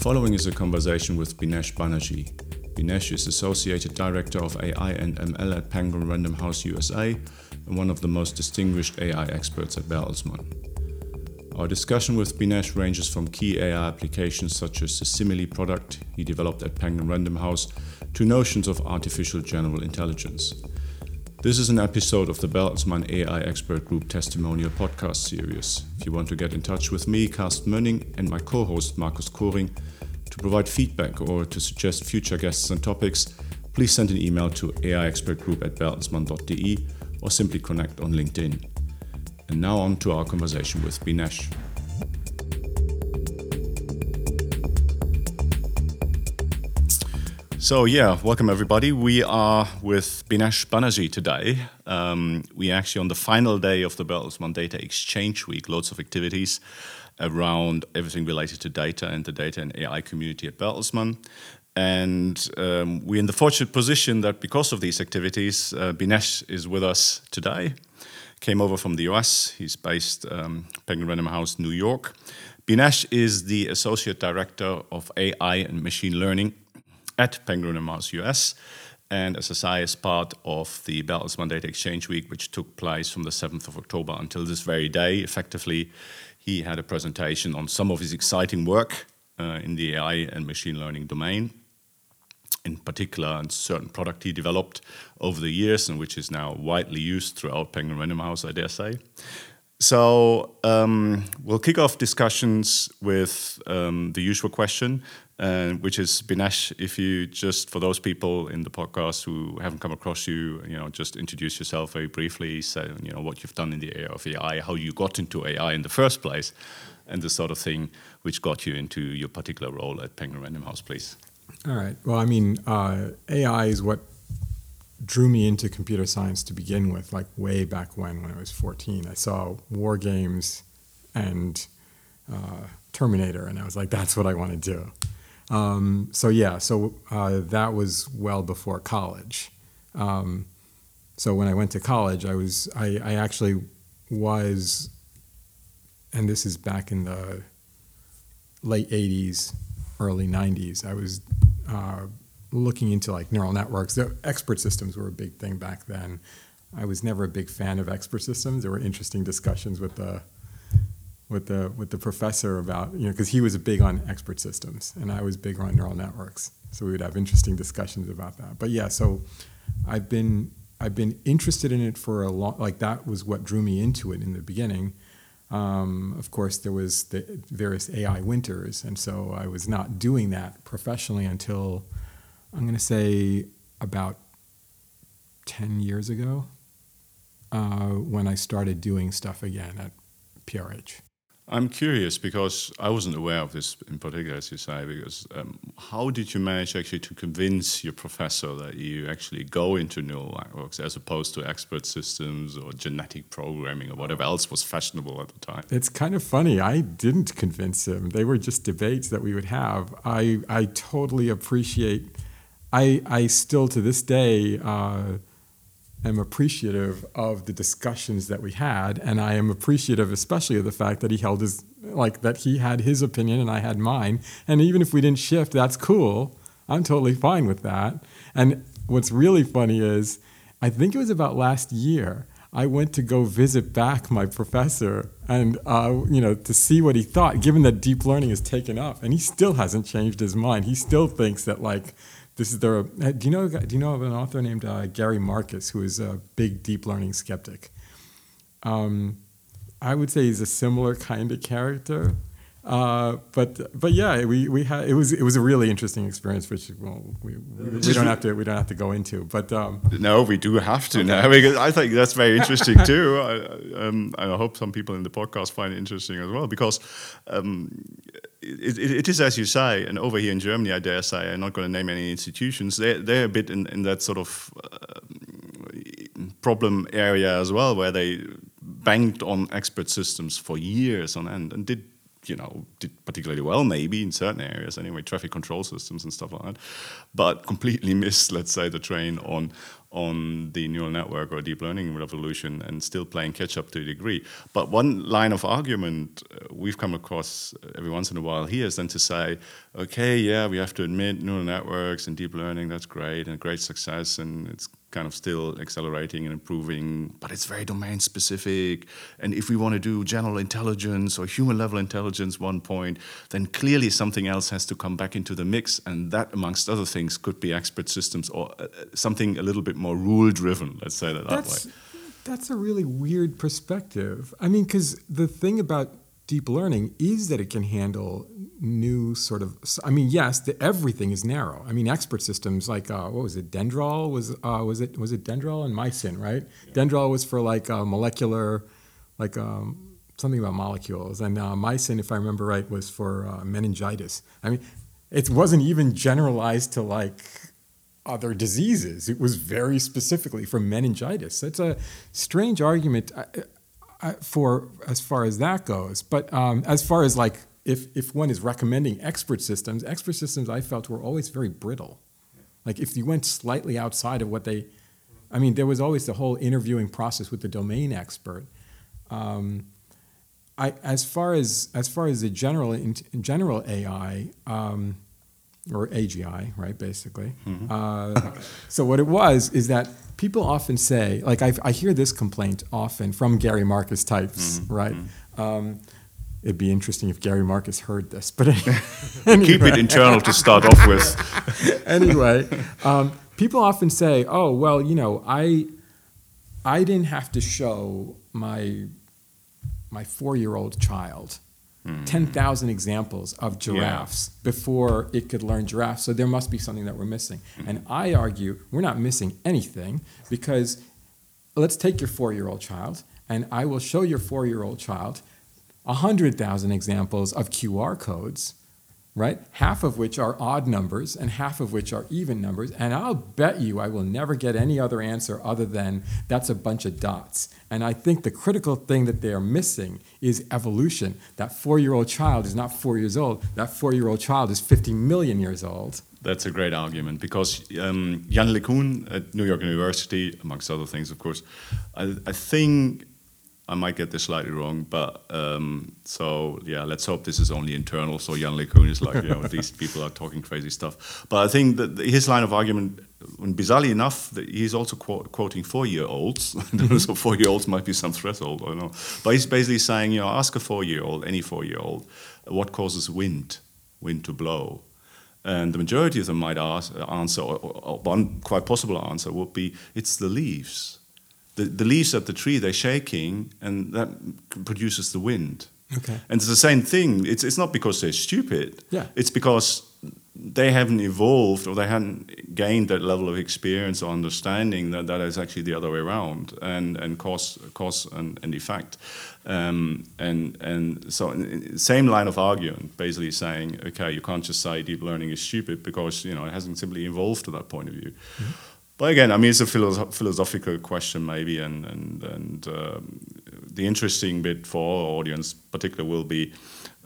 following is a conversation with Binesh Banerjee. Binesh is Associated Director of AI and ML at Penguin Random House USA and one of the most distinguished AI experts at Bertelsmann. Our discussion with Binesh ranges from key AI applications such as the Simile product he developed at Penguin Random House to notions of artificial general intelligence. This is an episode of the Bertelsmann AI Expert Group Testimonial podcast series. If you want to get in touch with me, Carsten Mönning, and my co host Markus Koring to provide feedback or to suggest future guests and topics, please send an email to aiexpertgroup at bertelsmann.de or simply connect on LinkedIn. And now on to our conversation with Binesh. So yeah, welcome everybody. We are with Binesh Banerjee today. Um, we are actually on the final day of the Bertelsmann Data Exchange Week. Lots of activities around everything related to data and the data and AI community at Bertelsmann. And um, we're in the fortunate position that because of these activities, uh, Binesh is with us today. Came over from the US. He's based um, Penguin Random House, New York. Binesh is the Associate Director of AI and Machine Learning at Penguin Random House US. And SSI is part of the Bertelsmann Data Exchange Week, which took place from the 7th of October until this very day. Effectively, he had a presentation on some of his exciting work uh, in the AI and machine learning domain in particular a certain product he developed over the years and which is now widely used throughout Penguin Random House, I dare say. So um, we'll kick off discussions with um, the usual question, uh, which is Binesh. If you just for those people in the podcast who haven't come across you, you know, just introduce yourself very briefly. Say, you know, what you've done in the area of AI, how you got into AI in the first place, and the sort of thing which got you into your particular role at Penguin Random House, please. All right. Well, I mean, uh, AI is what drew me into computer science to begin with, like way back when, when I was 14. I saw War Games and uh, Terminator, and I was like, that's what I want to do. Um, so, yeah, so uh, that was well before college. Um, so, when I went to college, I was, I, I actually was, and this is back in the late 80s, early 90s, I was uh, looking into like neural networks. The expert systems were a big thing back then. I was never a big fan of expert systems. There were interesting discussions with the with the with the professor about you know because he was big on expert systems and I was big on neural networks. So we would have interesting discussions about that. But yeah, so I've been I've been interested in it for a long like that was what drew me into it in the beginning. Um, of course, there was the various AI winters, and so I was not doing that professionally until I'm going to say about 10 years ago uh, when I started doing stuff again at PRH. I'm curious because I wasn't aware of this in particular, as you say. Because um, how did you manage actually to convince your professor that you actually go into neural networks as opposed to expert systems or genetic programming or whatever else was fashionable at the time? It's kind of funny. I didn't convince him. They were just debates that we would have. I I totally appreciate. I I still to this day. Uh, am appreciative of the discussions that we had and i am appreciative especially of the fact that he held his like that he had his opinion and i had mine. And even if we didn't shift that's cool. I'm totally fine with that. And what's really funny is i think it was about last year i went to go visit back my professor and uh, you know to see what he thought given that deep learning is taken up and he still hasn't changed his mind. He still thinks that like this is the. Do you know? Do you know of an author named uh, Gary Marcus who is a big deep learning skeptic? Um, I would say he's a similar kind of character. Uh, but but yeah, we, we had it was it was a really interesting experience, which well we, we, we don't have to we don't have to go into. But um, no, we do have to okay. now because I think that's very interesting too. I, um, I hope some people in the podcast find it interesting as well because um, it, it, it is as you say, and over here in Germany, I dare say, I'm not going to name any institutions. They're they're a bit in, in that sort of uh, problem area as well, where they banked on expert systems for years on end and did you know did particularly well maybe in certain areas anyway traffic control systems and stuff like that but completely missed let's say the train on on the neural network or deep learning revolution and still playing catch up to a degree. But one line of argument uh, we've come across every once in a while here is then to say, okay, yeah, we have to admit neural networks and deep learning, that's great and great success, and it's kind of still accelerating and improving, but it's very domain specific. And if we want to do general intelligence or human level intelligence one point, then clearly something else has to come back into the mix. And that, amongst other things, could be expert systems or uh, something a little bit more rule driven, let's say that that's, that way. That's a really weird perspective. I mean, because the thing about deep learning is that it can handle new sort of i mean yes the, everything is narrow. I mean expert systems like uh, what was it dendral was uh, was it was it dendral and mycin right? Yeah. dendral was for like uh, molecular like um, something about molecules. And uh, mycin if i remember right was for uh, meningitis. I mean it wasn't even generalized to like other diseases. It was very specifically for meningitis. That's a strange argument for as far as that goes. But um, as far as like if if one is recommending expert systems, expert systems I felt were always very brittle. Like if you went slightly outside of what they, I mean, there was always the whole interviewing process with the domain expert. Um, I, as far as as far as the general in, general AI um, or AGI, right? Basically. Mm-hmm. Uh, so what it was is that people often say, like I've, i hear this complaint often from Gary Marcus types, mm-hmm. right? Mm-hmm. Um, it'd be interesting if Gary Marcus heard this, but anyway. keep it internal to start off with. anyway, um, people often say, "Oh, well, you know, I, I didn't have to show my, my four-year-old child." Mm. 10,000 examples of giraffes yeah. before it could learn giraffes. So there must be something that we're missing. Mm. And I argue we're not missing anything because let's take your four year old child and I will show your four year old child 100,000 examples of QR codes right? Half of which are odd numbers and half of which are even numbers. And I'll bet you I will never get any other answer other than that's a bunch of dots. And I think the critical thing that they are missing is evolution. That four year old child is not four years old, that four year old child is 50 million years old. That's a great argument because um, Yann LeCun at New York University, amongst other things, of course, I, I think I might get this slightly wrong, but um, so yeah, let's hope this is only internal. So Yann LeCun is like, you know, these people are talking crazy stuff. But I think that his line of argument, when bizarrely enough, he's also quote, quoting four-year-olds. so four-year-olds might be some threshold, I don't know. But he's basically saying, you know, ask a four-year-old, any four-year-old, what causes wind, wind to blow. And the majority of them might ask, answer, or, or one quite possible answer would be, it's the leaves the, the leaves of the tree they're shaking and that produces the wind. Okay. And it's the same thing. It's, it's not because they're stupid. Yeah. It's because they haven't evolved or they haven't gained that level of experience or understanding that that is actually the other way around and and cause cause and, and effect. Um, and and so same line of argument basically saying okay you can't just say deep learning is stupid because you know it hasn't simply evolved to that point of view. Mm-hmm. But again, I mean, it's a philosoph- philosophical question, maybe, and and and um, the interesting bit for our audience, particular, will be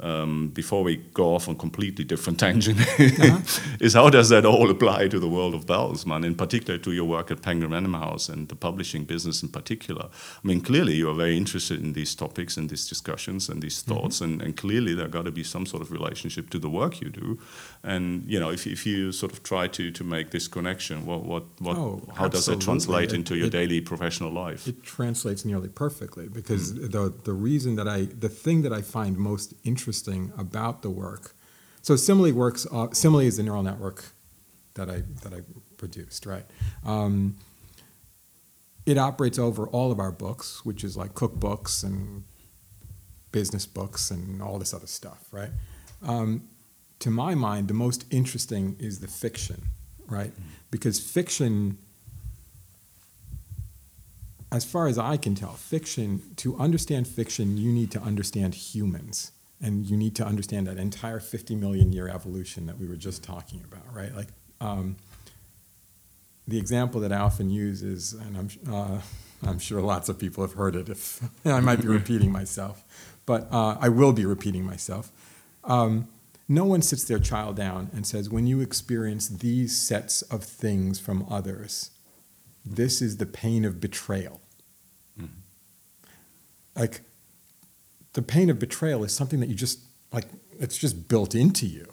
um, before we go off on completely different tangent, uh-huh. is how does that all apply to the world of Bertelsmann, in particular to your work at Penguin Random House and the publishing business in particular? I mean, clearly you are very interested in these topics and these discussions and these mm-hmm. thoughts, mm-hmm. and, and clearly there got to be some sort of relationship to the work you do. And you know, if, if you sort of try to, to make this connection, what what, what oh, how does it translate it, into your it, daily professional life? It translates nearly perfectly because mm. the the reason that I the thing that I find most interesting interesting about the work. So Simile works. Uh, Simile is the neural network that I that I produced. Right. Um, it operates over all of our books, which is like cookbooks and business books and all this other stuff. Right. Um, to my mind, the most interesting is the fiction. Right. Because fiction as far as I can tell, fiction, to understand fiction, you need to understand humans and you need to understand that entire 50 million year evolution that we were just talking about, right? Like um, the example that I often use is, and I'm, uh, I'm sure lots of people have heard it. If I might be repeating myself, but uh, I will be repeating myself. Um, no one sits their child down and says, when you experience these sets of things from others, this is the pain of betrayal. Mm. Like, the pain of betrayal is something that you just, like, it's just built into you,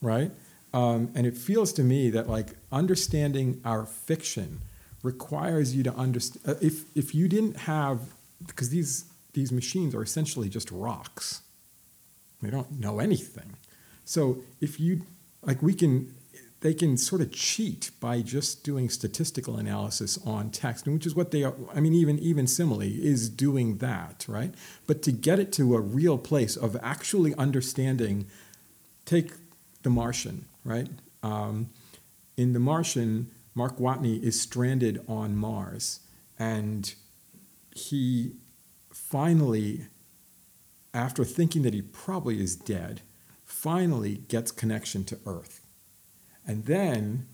right? Um, and it feels to me that, like, understanding our fiction requires you to understand. Uh, if, if you didn't have, because these, these machines are essentially just rocks, they don't know anything. So if you, like, we can, they can sort of cheat by just doing statistical analysis on text, which is what they are. I mean, even even Simile is doing that, right? But to get it to a real place of actually understanding, take The Martian, right? Um, in The Martian, Mark Watney is stranded on Mars, and he finally, after thinking that he probably is dead, finally gets connection to Earth and then,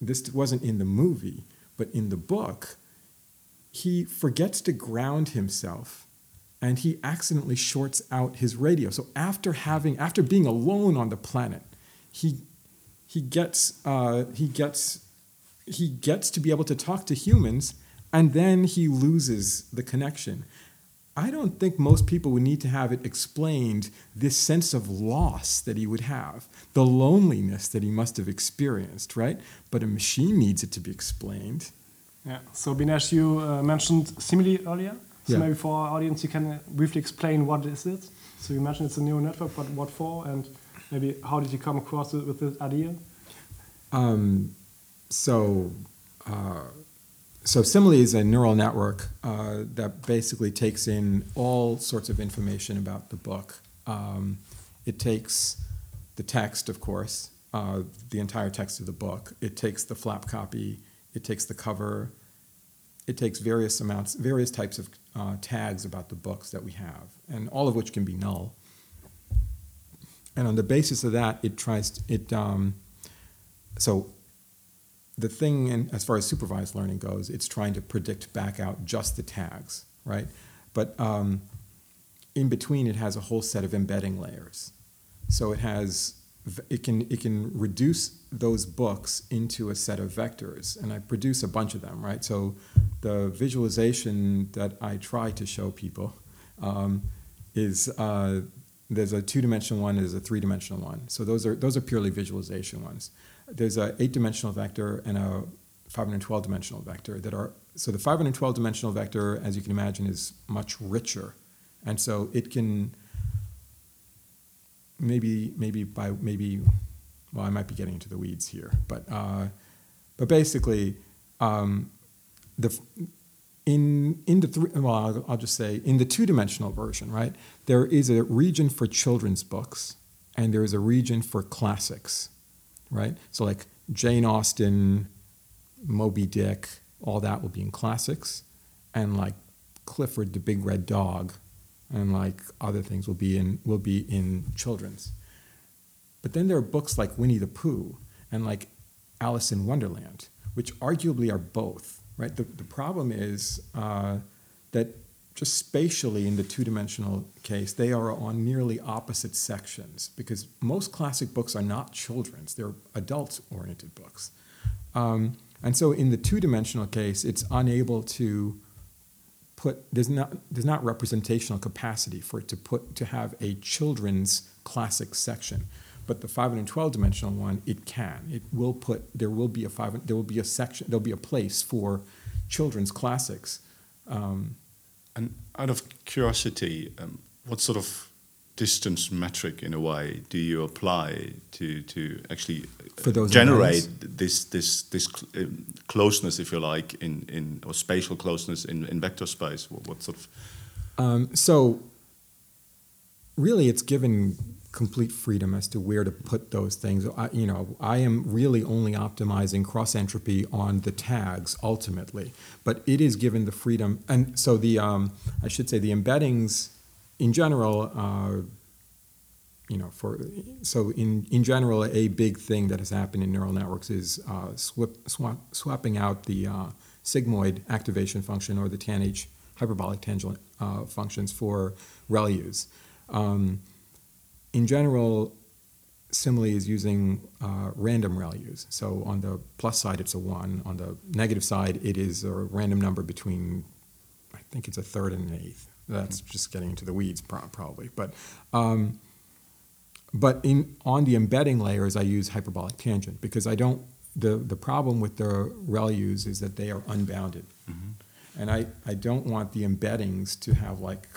this wasn't in the movie, but in the book, he forgets to ground himself and he accidentally shorts out his radio. So after having, after being alone on the planet, he he gets uh, he gets he gets to be able to talk to humans, and then he loses the connection. I don't think most people would need to have it explained this sense of loss that he would have, the loneliness that he must have experienced, right? But a machine needs it to be explained. Yeah. So, Binesh, you uh, mentioned simile earlier. So, yeah. maybe for our audience, you can briefly explain what is it. So, you mentioned it's a neural network, but what for? And maybe how did you come across it with this idea? Um, so, uh, so Simile is a neural network uh, that basically takes in all sorts of information about the book. Um, it takes the text, of course, uh, the entire text of the book. It takes the flap copy. It takes the cover. It takes various amounts, various types of uh, tags about the books that we have, and all of which can be null. And on the basis of that, it tries to, it. Um, so the thing, in, as far as supervised learning goes, it's trying to predict back out just the tags, right? But um, in between, it has a whole set of embedding layers. So it has it can it can reduce those books into a set of vectors, and I produce a bunch of them, right? So the visualization that I try to show people um, is uh, there's a two-dimensional one, there's a three-dimensional one. So those are those are purely visualization ones there's a eight-dimensional vector and a 512-dimensional vector that are so the 512-dimensional vector, as you can imagine, is much richer, and so it can maybe maybe by maybe well I might be getting into the weeds here, but uh, but basically um, the in in the three well I'll, I'll just say in the two-dimensional version right there is a region for children's books and there is a region for classics right? So like Jane Austen, Moby Dick, all that will be in classics, and like Clifford the Big Red Dog, and like other things will be in will be in children's. But then there are books like Winnie the Pooh and like Alice in Wonderland, which arguably are both, right? The, the problem is uh, that just spatially in the two-dimensional case, they are on nearly opposite sections because most classic books are not children's; they're adult-oriented books. Um, and so, in the two-dimensional case, it's unable to put there's not there's not representational capacity for it to put to have a children's classic section. But the 512 dimensional one, it can. It will put there will be a five there will be a section there'll be a place for children's classics. Um, and out of curiosity, um, what sort of distance metric, in a way, do you apply to to actually uh, generate this this this cl um, closeness, if you like, in in or spatial closeness in in vector space? What, what sort of um, so really, it's given complete freedom as to where to put those things. I, you know, I am really only optimizing cross entropy on the tags ultimately, but it is given the freedom. And so the, um, I should say, the embeddings in general. Uh, you know, for so in, in general, a big thing that has happened in neural networks is uh, swap, swap, swapping out the uh, sigmoid activation function or the tanh hyperbolic tangent uh, functions for ReLUs. Um, in general, Simile is using uh, random ReLUs. So on the plus side, it's a one. On the negative side, it is a random number between, I think it's a third and an eighth. That's just getting into the weeds, probably. But um, but in on the embedding layers, I use hyperbolic tangent because I don't. The the problem with the ReLUs is that they are unbounded, mm-hmm. and I I don't want the embeddings to have like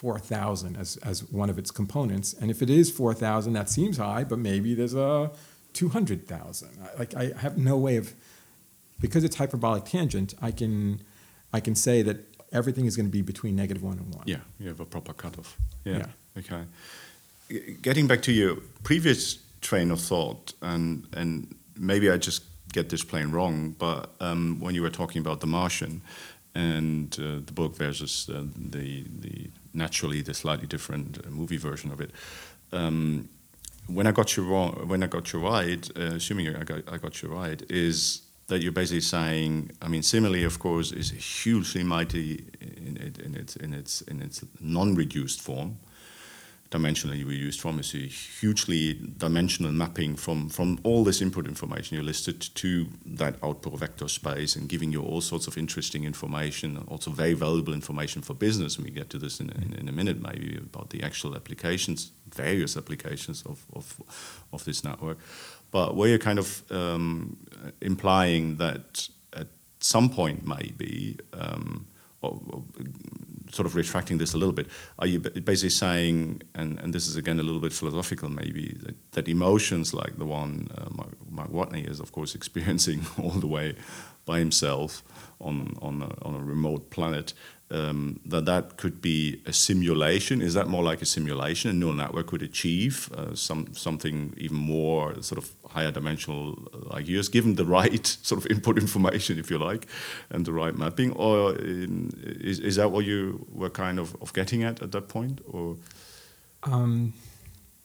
4,000 as, as one of its components. And if it is 4,000, that seems high, but maybe there's a 200,000. Like I have no way of, because it's hyperbolic tangent, I can, I can say that everything is going to be between negative one and one. Yeah, you have a proper cutoff. Yeah. yeah. Okay. Getting back to your previous train of thought, and and maybe I just get this plain wrong, but um, when you were talking about The Martian and uh, the book versus uh, the the naturally the slightly different uh, movie version of it. Um, when I got you wrong, when I got you right, uh, assuming I got, I got you right, is that you're basically saying, I mean, simile, of course, is hugely mighty in, in, in its in its in its non-reduced form, dimensionally we used from is a hugely dimensional mapping from, from all this input information you listed to that output vector space and giving you all sorts of interesting information, also very valuable information for business. And we get to this in, in, in a minute, maybe about the actual applications, various applications of, of, of this network. But where you're kind of um, implying that at some point, maybe, um, or, or sort of retracting this a little bit, are you basically saying, and, and this is again a little bit philosophical maybe, that, that emotions like the one uh, Mark, Watney is, of course, experiencing all the way by himself on, on, a, on a remote planet, um, that that could be a simulation. Is that more like a simulation a neural network could achieve uh, some something even more sort of higher dimensional uh, like yours, given the right sort of input information, if you like, and the right mapping? Or in, is, is that what you were kind of, of getting at at that point? Or um,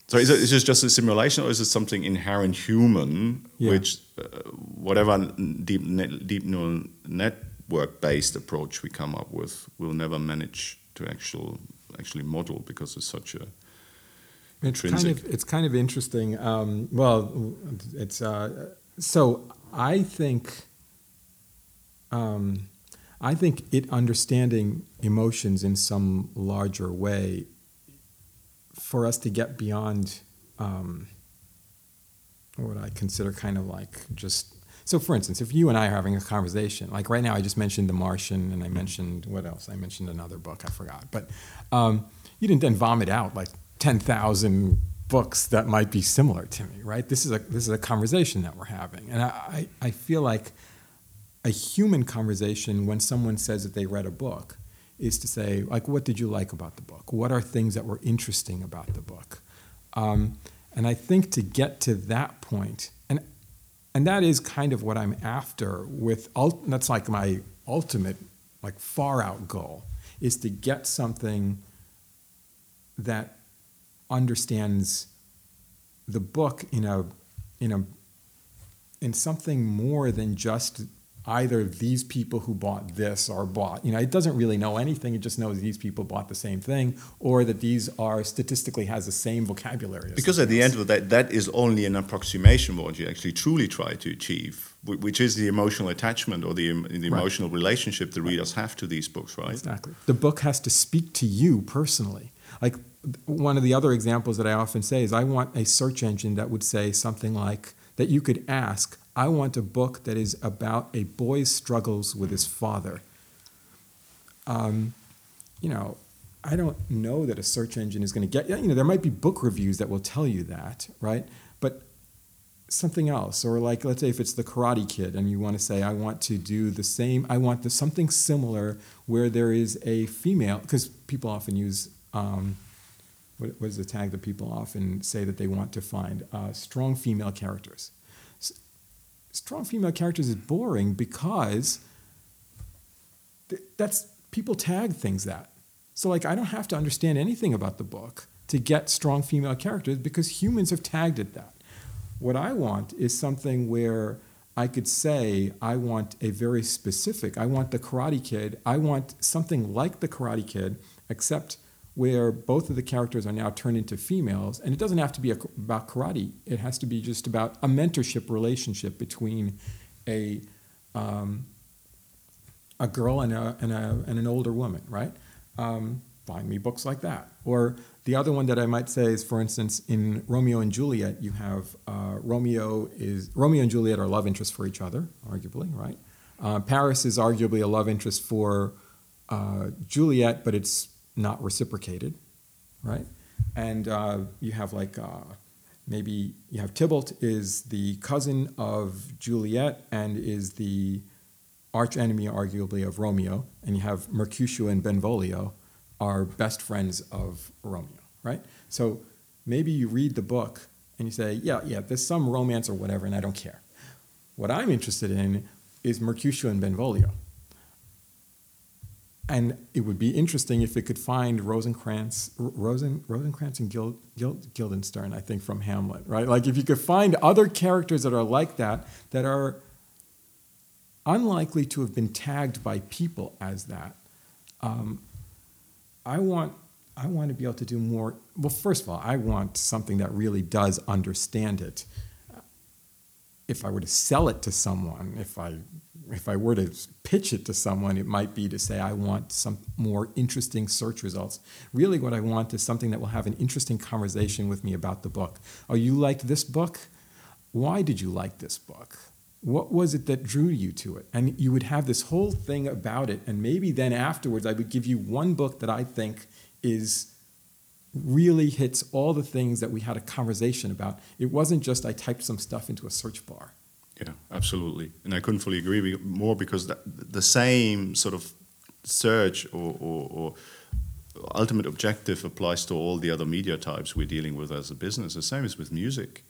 so is it, is it just a simulation, or is it something inherent human, yeah. which uh, whatever deep deep neural net work-based approach we come up with will never manage to actual actually model because it's such a it's kind of it's kind of interesting. Um, well, it's uh, so I think um, I think it understanding emotions in some larger way for us to get beyond um, what I consider kind of like just so, for instance, if you and I are having a conversation, like right now, I just mentioned The Martian, and I mentioned what else? I mentioned another book, I forgot. But um, you didn't then vomit out like ten thousand books that might be similar to me, right? This is a this is a conversation that we're having, and I I feel like a human conversation when someone says that they read a book is to say like what did you like about the book what are things that were interesting about the book um, and i think to get to that point and that is kind of what I'm after with that's like my ultimate like far out goal is to get something that understands the book in a in a in something more than just either these people who bought this or bought, you know, it doesn't really know anything. It just knows these people bought the same thing, or that these are statistically has the same vocabulary. Because at the end of that, that is only an approximation what you actually truly try to achieve, which is the emotional attachment or the, the emotional right. relationship the readers have to these books, right? Exactly. The book has to speak to you personally. Like one of the other examples that I often say is I want a search engine that would say something like that you could ask I want a book that is about a boy's struggles with his father. Um, you know, I don't know that a search engine is going to get, you know, there might be book reviews that will tell you that, right? But something else, or like, let's say if it's the Karate Kid and you want to say, I want to do the same, I want the, something similar where there is a female, because people often use, um, what, what is the tag that people often say that they want to find? Uh, strong female characters strong female characters is boring because that's people tag things that. So like I don't have to understand anything about the book to get strong female characters because humans have tagged it that. What I want is something where I could say I want a very specific, I want the Karate Kid, I want something like the Karate Kid, except where both of the characters are now turned into females, and it doesn't have to be a, about karate. It has to be just about a mentorship relationship between a um, a girl and, a, and, a, and an older woman, right? Um, find me books like that. Or the other one that I might say is, for instance, in Romeo and Juliet, you have uh, Romeo is Romeo and Juliet are love interests for each other, arguably, right? Uh, Paris is arguably a love interest for uh, Juliet, but it's not reciprocated, right? And uh, you have like uh, maybe you have Tybalt is the cousin of Juliet and is the arch enemy, arguably, of Romeo, and you have Mercutio and Benvolio are best friends of Romeo, right? So maybe you read the book and you say, yeah, yeah, there's some romance or whatever, and I don't care. What I'm interested in is Mercutio and Benvolio. And it would be interesting if it could find Rosencrantz, Rosen, Rosencrantz and Gil, Gil, Guildenstern, I think, from Hamlet, right? Like if you could find other characters that are like that, that are unlikely to have been tagged by people as that. Um, I want I want to be able to do more. Well, first of all, I want something that really does understand it. If I were to sell it to someone, if I if I were to pitch it to someone, it might be to say I want some more interesting search results. Really, what I want is something that will have an interesting conversation with me about the book. Oh, you liked this book? Why did you like this book? what was it that drew you to it? And you would have this whole thing about it. And maybe then afterwards, I would give you one book that I think is really hits all the things that we had a conversation about. It wasn't just I typed some stuff into a search bar. Yeah, absolutely. And I couldn't fully agree more because the same sort of search or, or, or ultimate objective applies to all the other media types we're dealing with as a business. The same is with music.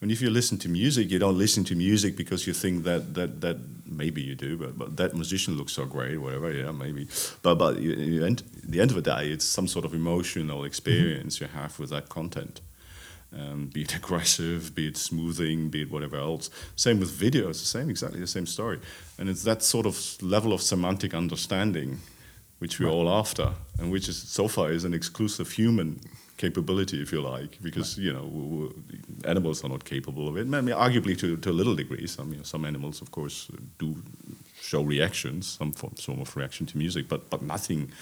And if you listen to music, you don't listen to music because you think that that that maybe you do, but, but that musician looks so great, whatever. Yeah, maybe. But but you, you end, the end of the day, it's some sort of emotional experience mm-hmm. you have with that content. Um, be it aggressive, be it smoothing, be it whatever else. Same with video, it's the same, exactly the same story. And it's that sort of level of semantic understanding which we're right. all after, and which is so far is an exclusive human capability, if you like, because right. you know animals are not capable of it. I mean, arguably to, to a little degree. Some you know, some animals, of course, do show reactions, some form of reaction to music, but but nothing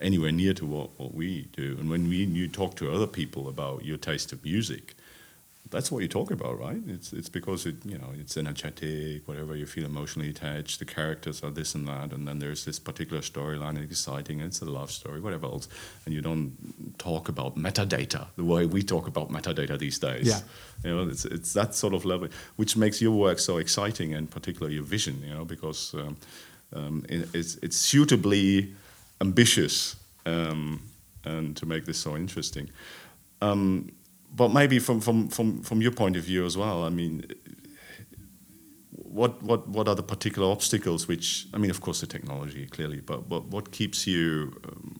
anywhere near to what, what we do. And when we you talk to other people about your taste of music, that's what you talk about, right? It's it's because it you know it's energetic, whatever you feel emotionally attached. The characters are this and that, and then there's this particular storyline, it's exciting, and it's a love story, whatever else. And you don't talk about metadata the way we talk about metadata these days. Yeah, you know, it's it's that sort of level which makes your work so exciting, and particularly your vision, you know, because um, um, it, it's it's suitably ambitious, um, and to make this so interesting. Um, but maybe from, from, from, from your point of view as well, I mean, what, what, what are the particular obstacles which, I mean, of course, the technology, clearly, but, but what keeps you, um,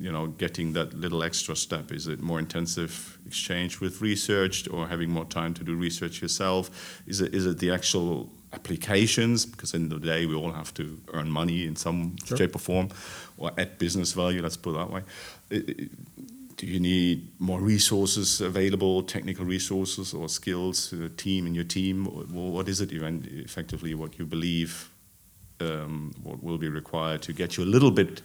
you know, getting that little extra step? Is it more intensive exchange with research or having more time to do research yourself? Is it, is it the actual applications? Because in the, the day, we all have to earn money in some sure. shape or form or add business value, let's put it that way. It, it, do you need more resources available, technical resources or skills, a team in your team? What is it even effectively what you believe um, what will be required to get you a little bit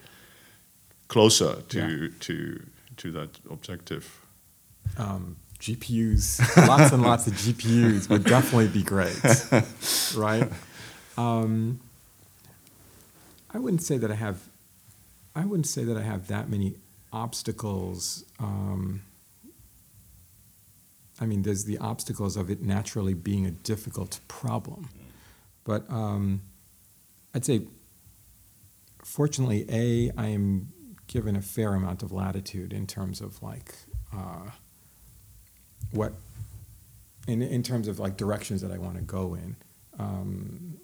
closer to yeah. to to that objective? Um, GPUs, lots and lots of GPUs would definitely be great, right? Um, I wouldn't say that I have. I wouldn't say that I have that many obstacles. Um, I mean, there's the obstacles of it naturally being a difficult problem. But um, I'd say, fortunately, A, I am given a fair amount of latitude in terms of like uh, what, in, in terms of like directions that I want to go in. Um,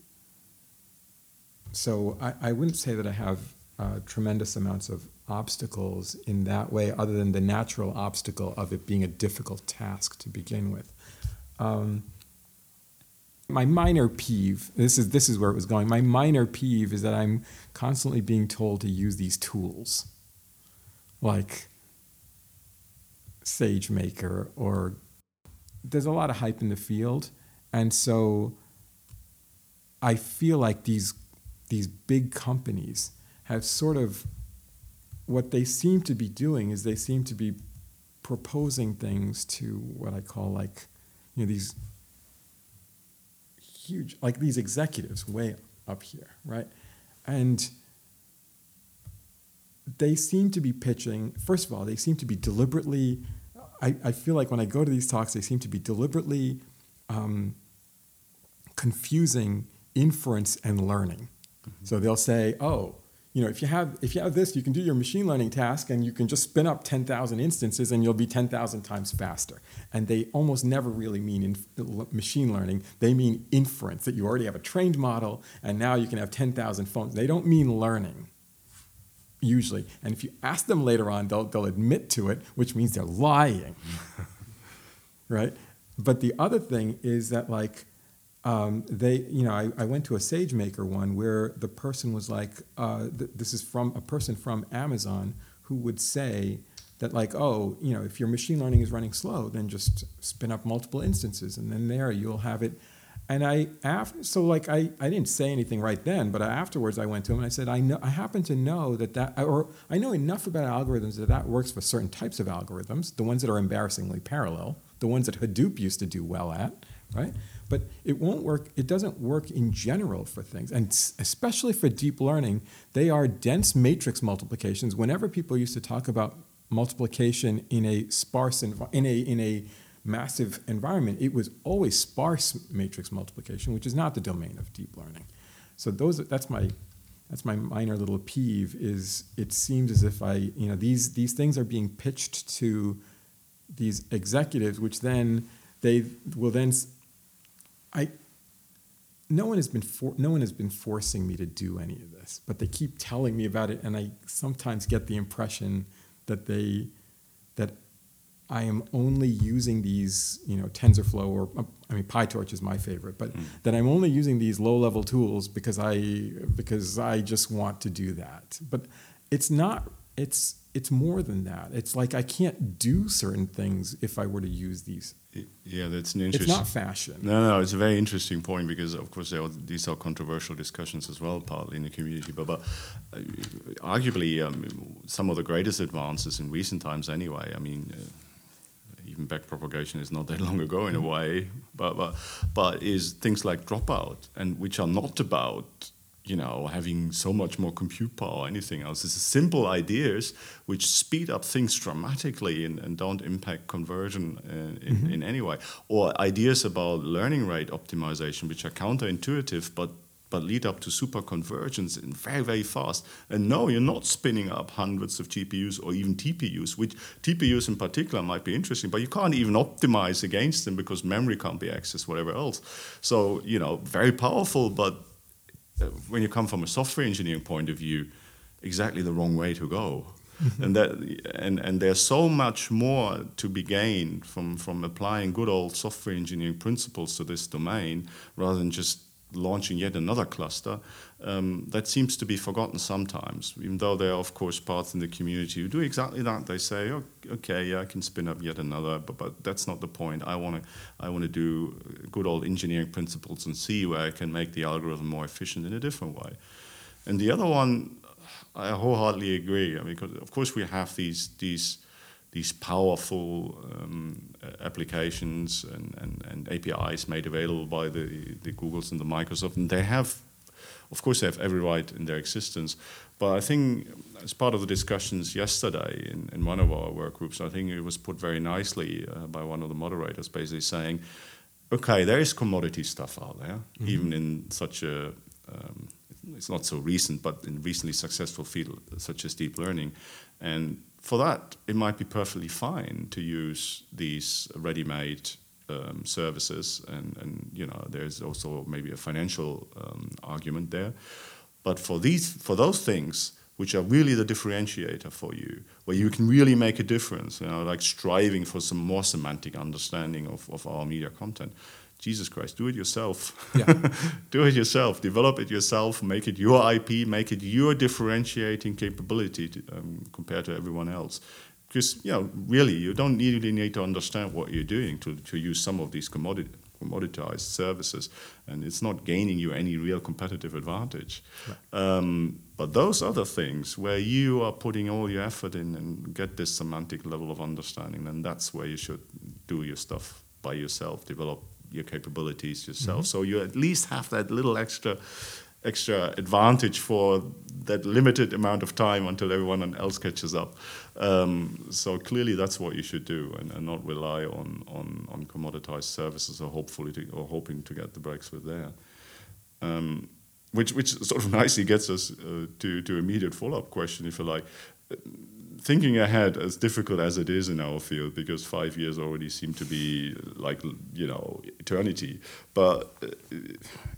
so I, I wouldn't say that I have uh, tremendous amounts of obstacles in that way, other than the natural obstacle of it being a difficult task to begin with. Um, my minor peeve this is this is where it was going my minor peeve is that i'm constantly being told to use these tools like SageMaker or there's a lot of hype in the field. And so I feel like these these big companies have sort of what they seem to be doing is they seem to be proposing things to what I call like you know these huge like these executives way up here, right? And they seem to be pitching, first of all, they seem to be deliberately, I, I feel like when I go to these talks, they seem to be deliberately um, confusing inference and learning. Mm-hmm. So they'll say, oh, you know, if you have if you have this, you can do your machine learning task, and you can just spin up ten thousand instances, and you'll be ten thousand times faster. And they almost never really mean in machine learning; they mean inference that you already have a trained model, and now you can have ten thousand phones. They don't mean learning usually. And if you ask them later on, they'll, they'll admit to it, which means they're lying. right? But the other thing is that, like, um, they, you know, I, I went to a SageMaker one where the person was like, uh, th- this is from a person from Amazon who would say that, like, oh, you know, if your machine learning is running slow, then just spin up multiple instances, and then there you'll have it and I after, so like I, I didn't say anything right then, but afterwards I went to him and I said I know I happen to know that that or I know enough about algorithms that that works for certain types of algorithms, the ones that are embarrassingly parallel, the ones that Hadoop used to do well at, right? But it won't work. It doesn't work in general for things, and especially for deep learning, they are dense matrix multiplications. Whenever people used to talk about multiplication in a sparse in a in a massive environment, it was always sparse matrix multiplication, which is not the domain of deep learning. So those that's my that's my minor little peeve is it seems as if I you know these these things are being pitched to these executives, which then they will then I no one has been for, no one has been forcing me to do any of this, but they keep telling me about it, and I sometimes get the impression that they I am only using these, you know, TensorFlow or I mean PyTorch is my favorite, but mm. that I'm only using these low-level tools because I because I just want to do that. But it's not it's it's more than that. It's like I can't do certain things if I were to use these. Yeah, that's an interesting. It's not fashion. No, no, it's a very interesting point because, of course, are, these are controversial discussions as well, partly in the community. But, but uh, arguably, um, some of the greatest advances in recent times, anyway. I mean. Uh, even backpropagation is not that long ago in a mm-hmm. way, but, but, but is things like dropout, and which are not about you know having so much more compute power or anything else. It's simple ideas which speed up things dramatically and, and don't impact convergence in, in, mm-hmm. in any way, or ideas about learning rate optimization which are counterintuitive but but lead up to super convergence and very, very fast. And no, you're not spinning up hundreds of GPUs or even TPUs, which TPUs in particular might be interesting, but you can't even optimize against them because memory can't be accessed, whatever else. So, you know, very powerful, but uh, when you come from a software engineering point of view, exactly the wrong way to go. and that and and there's so much more to be gained from from applying good old software engineering principles to this domain rather than just launching yet another cluster, um, that seems to be forgotten sometimes, even though there are, of course, parts in the community who do exactly that. They say, oh, okay, yeah, I can spin up yet another, but, but that's not the point. I want to I wanna do good old engineering principles and see where I can make the algorithm more efficient in a different way. And the other one, I wholeheartedly agree. I mean, of course, we have these, these these powerful um, applications and, and, and, APIs made available by the, the Googles and the Microsoft, and they have, of course, they have every right in their existence. But I think, as part of the discussions yesterday in, in one of our work groups, I think it was put very nicely uh, by one of the moderators, basically saying, okay, there is commodity stuff out there, mm-hmm. even in such a um, it's not so recent, but in recently successful field such as deep learning, and for that, it might be perfectly fine to use these ready-made um, services, and, and you know there's also maybe a financial um, argument there. But for these, for those things which are really the differentiator for you, where you can really make a difference, you know, like striving for some more semantic understanding of, of our media content, Jesus Christ, do it yourself. Yeah. do it yourself. Develop it yourself. Make it your IP. Make it your differentiating capability to, um, compared to everyone else. because you know really you don't really need to understand what you're doing to, to use some of these commodity commoditized services, and it's not gaining you any real competitive advantage. Right. Um, but those other things where you are putting all your effort in and get this semantic level of understanding, then that's where you should do your stuff by yourself, develop your capabilities yourself. Mm-hmm. So you at least have that little extra extra advantage for that limited amount of time until everyone else catches up. Um, so clearly, that's what you should do, and, and, not rely on, on, on commoditized services or hopefully to, or hoping to get the breaks with there. Um, which which sort of nicely gets us uh, to to immediate follow up question, if you like thinking ahead, as difficult as it is in our field, because five years already seem to be like you know eternity. But uh,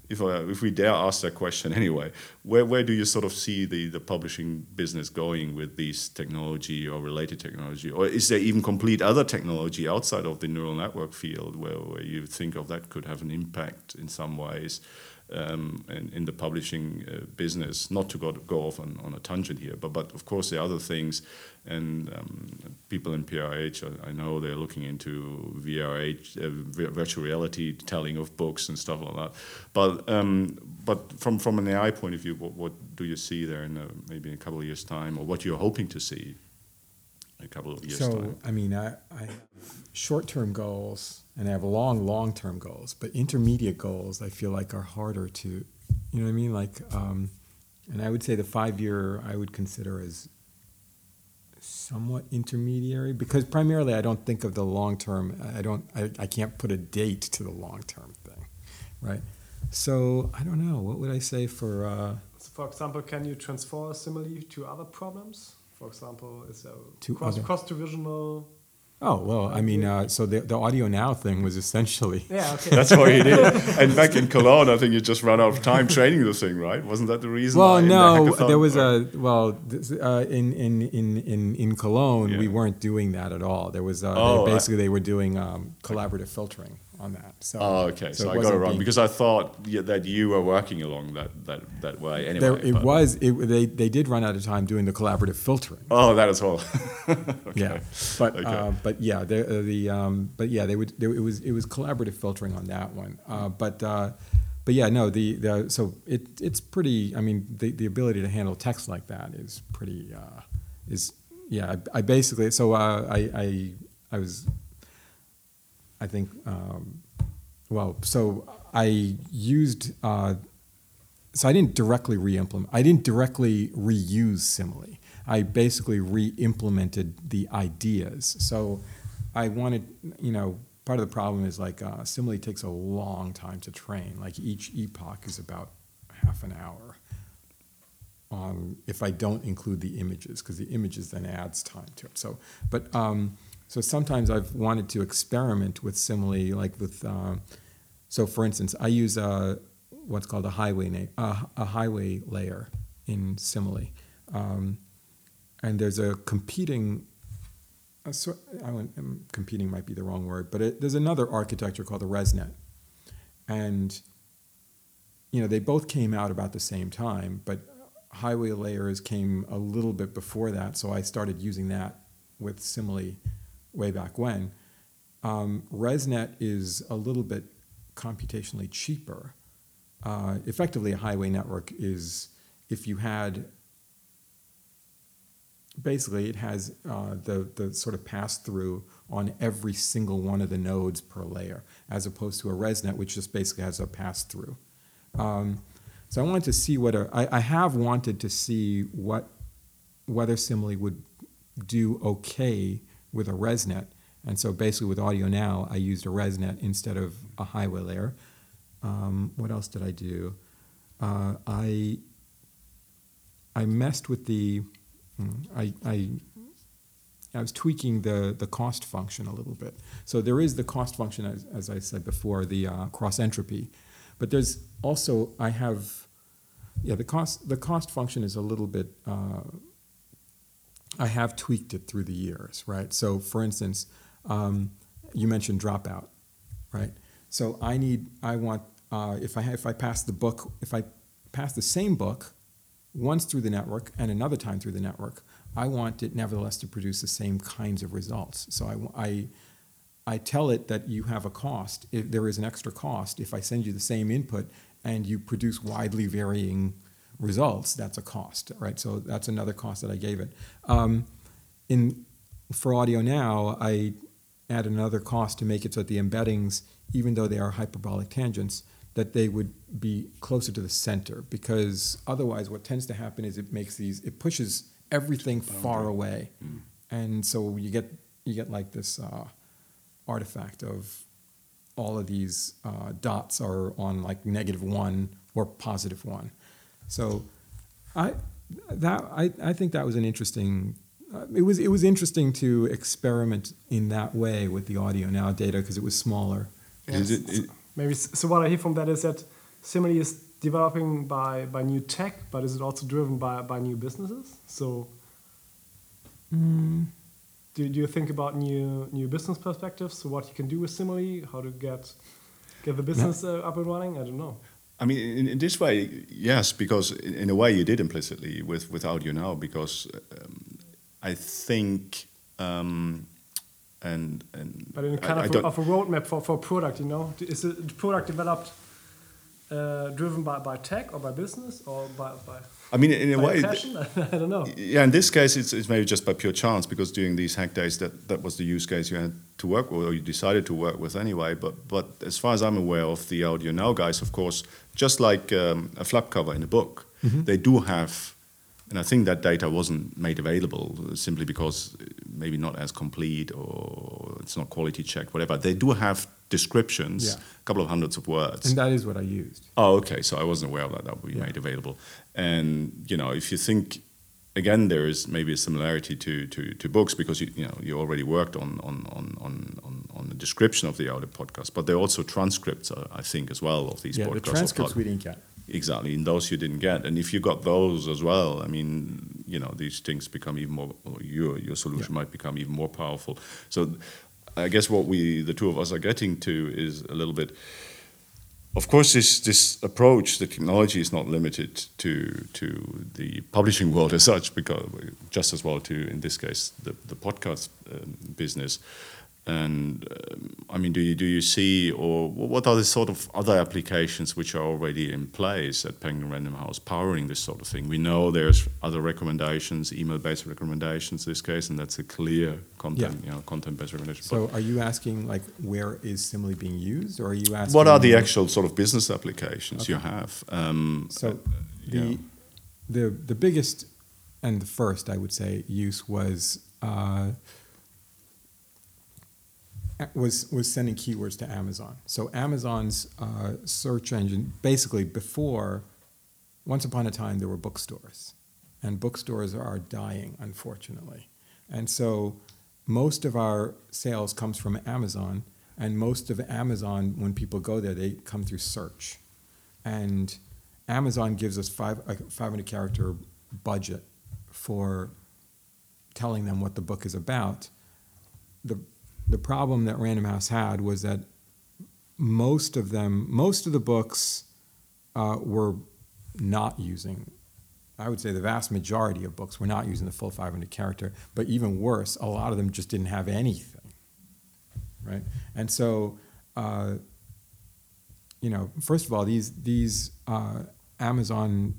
if I, if we dare ask that question anyway, where where do you sort of see the the publishing business going with these technology or related technology, or is there even complete other technology outside of the neural network field where, where you think of that could have an impact in some ways? um, in, in, the publishing uh, business. Not to go, go off on, on, a tangent here, but, but of course are other things, and um, people in PRH, I, I, know they're looking into VRH, uh, virtual reality telling of books and stuff like that. But um, but from, from an AI point of view, what, what do you see there in a, maybe in a couple of years' time, or what you're hoping to see? in a couple of years so, time? So I mean, I, I have short-term goals and I have long, long-term goals, but intermediate goals I feel like are harder to, you know what I mean? Like, um, and I would say the five-year I would consider as somewhat intermediary because primarily I don't think of the long-term. I don't. I, I can't put a date to the long-term thing, right? So I don't know. What would I say for? Uh, so for example, can you transfer a simile to other problems? For example, is a cross, cross divisional Oh well, I mean, uh, so the the audio now thing was essentially. Yeah, okay. That's what he did. And back in Cologne, I think you just ran out of time training the thing, right? Wasn't that the reason? Well, no, the there was or? a well uh, in in in in in Cologne, yeah. we weren't doing that at all. There was uh, oh, they, basically I, they were doing um, collaborative filtering on that. So, oh, okay. So, so I got it wrong because I thought that you were working along that that, that way. Anyway, there, it was. It, they they did run out of time doing the collaborative filtering. Oh, that as well. okay. Yeah, but okay. uh, but yeah, the, uh, the um, but yeah, they would. They, it was it was collaborative filtering on that one. Uh, but uh, but yeah, no, the, the so it it's pretty. I mean, the the ability to handle text like that is pretty. Uh, is yeah. I, I basically so uh, I I I was I think, um, well, so I used, uh, so I didn't directly re-implement, I didn't directly reuse Simile. I basically re-implemented the ideas. So I wanted, you know, part of the problem is like uh, Simile takes a long time to train. Like each epoch is about half an hour. Um, if I don't include the images, because the images then adds time to it. So, but um, so sometimes I've wanted to experiment with simile, like with, uh, so for instance, I use a, what's called a highway uh, a highway layer in simile, um, and there's a competing. A so, I went, um, competing might be the wrong word, but it, there's another architecture called the ResNet, and you know they both came out about the same time, but highway layers came a little bit before that, so I started using that with simile way back when. Um, ResNet is a little bit computationally cheaper. Uh, effectively, a highway network is if you had basically it has uh, the, the sort of pass through on every single one of the nodes per layer, as opposed to a ResNet, which just basically has a pass through. Um, so I wanted to see what a, I, I have wanted to see what whether Simile would do okay with a ResNet. And so basically with Audio Now, I used a ResNet instead of a highway layer. Um, what else did I do? Uh, I I messed with the hmm, I, I I was tweaking the the cost function a little bit. So there is the cost function as, as I said before, the uh, cross entropy, but there's also I have yeah the cost the cost function is a little bit uh, I have tweaked it through the years, right? So, for instance, um, you mentioned dropout, right? So I need, I want, uh, if I if I pass the book, if I pass the same book once through the network and another time through the network, I want it nevertheless to produce the same kinds of results. So I, I, I tell it that you have a cost. If there is an extra cost, if I send you the same input and you produce widely varying results, that's a cost, right? So that's another cost that I gave it. Um, in for audio now, I add another cost to make it so that the embeddings, even though they are hyperbolic tangents, that they would be closer to the center because otherwise what tends to happen is it makes these it pushes everything far away mm. and so you get you get like this uh, artifact of all of these uh, dots are on like negative one or positive one so i that i, I think that was an interesting uh, it was it was interesting to experiment in that way with the audio now data because it was smaller yes. it, it, maybe so what I hear from that is that Simile is developing by, by new tech, but is it also driven by, by new businesses? So, mm. do, do you think about new new business perspectives? So, what you can do with Simile, how to get get the business uh, up and running? I don't know. I mean, in, in, this way, yes, because in, in, a way you did implicitly with, with Audio Now, because um, I think um, and and but in kind I, of, I a, of a roadmap for, for product you know? Is the product developed uh, driven by, by tech or by business or by, by I mean, in a way, passion? I don't know. Yeah, in this case, it's, it's maybe just by pure chance because during these hack days, that, that was the use case you had to work with, or you decided to work with anyway. But but as far as I'm aware of the Audio Now guys, of course, just like um, a flap cover in a book, mm -hmm. they do have and I think that data wasn't made available simply because maybe not as complete or it's not quality checked, whatever. They do have descriptions, yeah. a couple of hundreds of words. And that is what I used. Oh, okay. So I wasn't aware of that. That would be yeah. made available. And, you know, if you think, again, there is maybe a similarity to, to, to books because, you, you know, you already worked on, on, on, on, on the description of the audio podcast, but there are also transcripts, uh, I think, as well of these yeah, podcasts. Yeah, the transcripts we didn't get exactly in those you didn't get and if you got those as well i mean you know these things become even more your your solution yeah. might become even more powerful so i guess what we the two of us are getting to is a little bit of course this this approach the technology is not limited to to the publishing world as such because just as well to in this case the the podcast um, business and um, I mean, do you do you see, or what are the sort of other applications which are already in place at Penguin Random House powering this sort of thing? We know there's other recommendations, email-based recommendations, in this case, and that's a clear content, yeah. you know, content-based recommendation. So, but are you asking like where is Simile being used, or are you asking what are the actual sort of business applications okay. you have? Um, so, uh, the yeah. the the biggest and the first, I would say, use was. Uh, was was sending keywords to Amazon. So Amazon's uh, search engine, basically before, once upon a time there were bookstores, and bookstores are dying, unfortunately, and so most of our sales comes from Amazon, and most of Amazon, when people go there, they come through search, and Amazon gives us five a 500 character budget for telling them what the book is about. The the problem that Random House had was that most of them, most of the books uh, were not using, I would say the vast majority of books were not using the full 500 character, but even worse, a lot of them just didn't have anything, right? And so, uh, you know, first of all, these, these uh, Amazon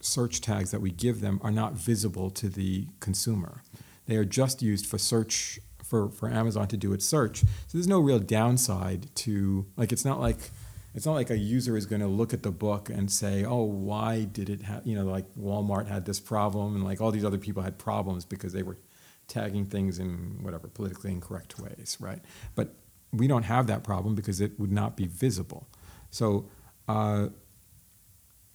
search tags that we give them are not visible to the consumer. They are just used for search for, for Amazon to do its search. So there's no real downside to like it's not like it's not like a user is going to look at the book and say, "Oh, why did it have?" You know, like Walmart had this problem, and like all these other people had problems because they were tagging things in whatever politically incorrect ways, right? But we don't have that problem because it would not be visible. So uh,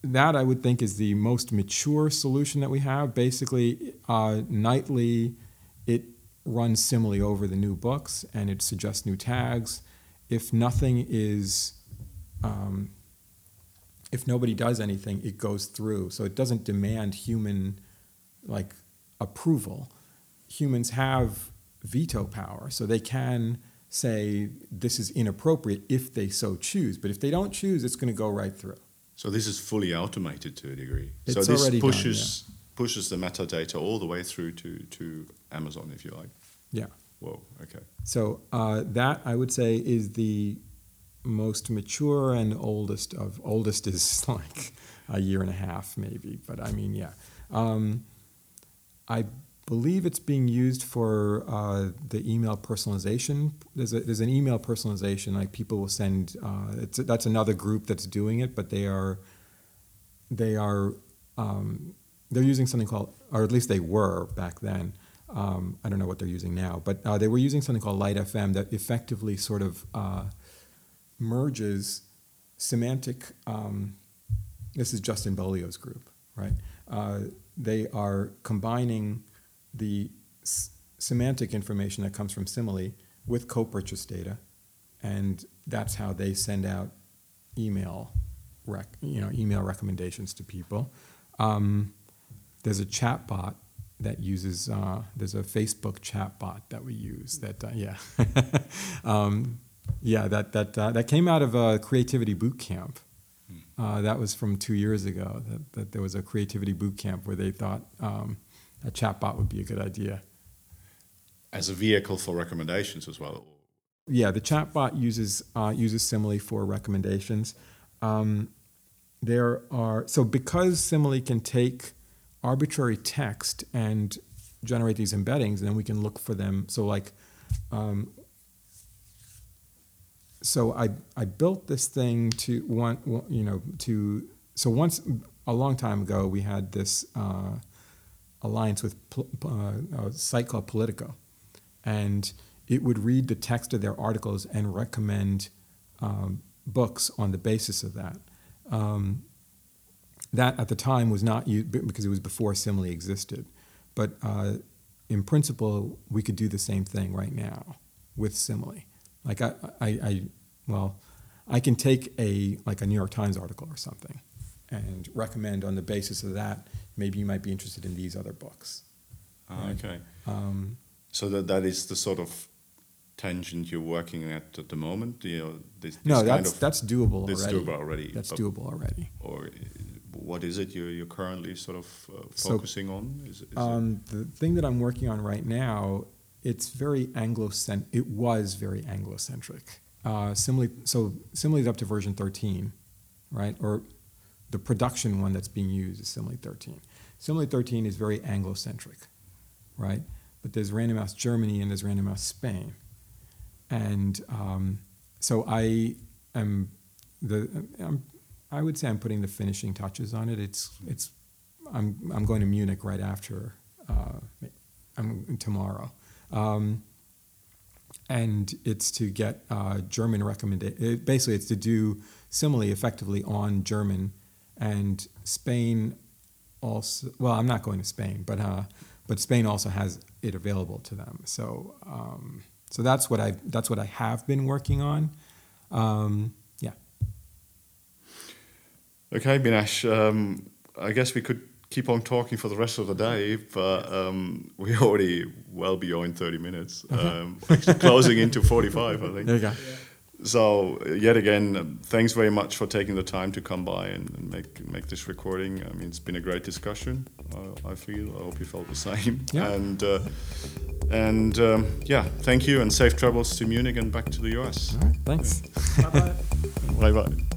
that I would think is the most mature solution that we have. Basically, uh, nightly, it runs Simile over the new books and it suggests new tags. If nothing is, um, if nobody does anything, it goes through. So it doesn't demand human like approval. Humans have veto power, so they can say this is inappropriate if they so choose. But if they don't choose, it's going to go right through. So this is fully automated to a degree. It's so this pushes done, pushes the metadata all the way through to, to Amazon, if you like. Yeah. Whoa, okay. So uh, that I would say is the most mature and oldest of oldest is like a year and a half maybe, but I mean yeah. Um, I believe it's being used for uh, the email personalization. There's a, there's an email personalization like people will send. Uh, it's that's another group that's doing it, but they are they are um, they're using something called, or at least they were back then. Um, I don't know what they're using now, but uh, they were using something called LightFM that effectively sort of uh, merges semantic. Um, this is Justin Beaulieu's group, right? Uh, they are combining the s- semantic information that comes from Simile with co-purchase data, and that's how they send out email, rec- you know, email recommendations to people. Um, there's a chat bot that uses. Uh, there's a Facebook chat bot that we use. That uh, yeah, um, yeah. That that uh, that came out of a creativity boot camp. Uh, that was from two years ago. That, that there was a creativity boot camp where they thought um, a chatbot would be a good idea. As a vehicle for recommendations as well. Yeah, the chatbot uses uh, uses Simile for recommendations. Um, there are so because Simile can take arbitrary text and generate these embeddings, and then we can look for them. So like, um, so I I built this thing to want you know to so once a long time ago we had this uh, alliance with uh, a site called Politico, and it would read the text of their articles and recommend um, books on the basis of that. Um, that at the time was not used because it was before Simile existed, but uh, in principle we could do the same thing right now with Simile. Like I, I, I, well, I can take a like a New York Times article or something, and recommend on the basis of that maybe you might be interested in these other books. Ah, okay. Um, so that that is the sort of tangent you're working at at the moment. You know, this, this no, that's of, that's doable this already. doable already. That's doable already. Or what is it you're, you're currently sort of uh, focusing so, on? Is, is um, the thing that I'm working on right now, it's very Anglo-centric. It was very Anglo-centric. Uh, Simile, so Simile is up to version 13, right? Or the production one that's being used is Simile 13. Simile 13 is very Anglo-centric, right? But there's Random House Germany and there's Random House Spain. And um, so I am the I'm, I would say I'm putting the finishing touches on it. It's it's I'm I'm going to Munich right after uh, I'm tomorrow. Um, and it's to get uh, German recommendation. Basically, it's to do Simile effectively on German and Spain also. Well, I'm not going to Spain, but uh, but Spain also has it available to them. So um, so that's what I that's what I have been working on. Um. Okay, Binash. Um, I guess we could keep on talking for the rest of the day, but um, we're already well beyond 30 minutes, uh-huh. um, closing into 45, I think. There you go. So yet again, thanks very much for taking the time to come by and, and make make this recording. I mean, it's been a great discussion. I, I feel. I hope you felt the same. Yeah. And uh, and um, yeah, thank you and safe travels to Munich and back to the US. All right. Thanks. bye bye. Bye bye.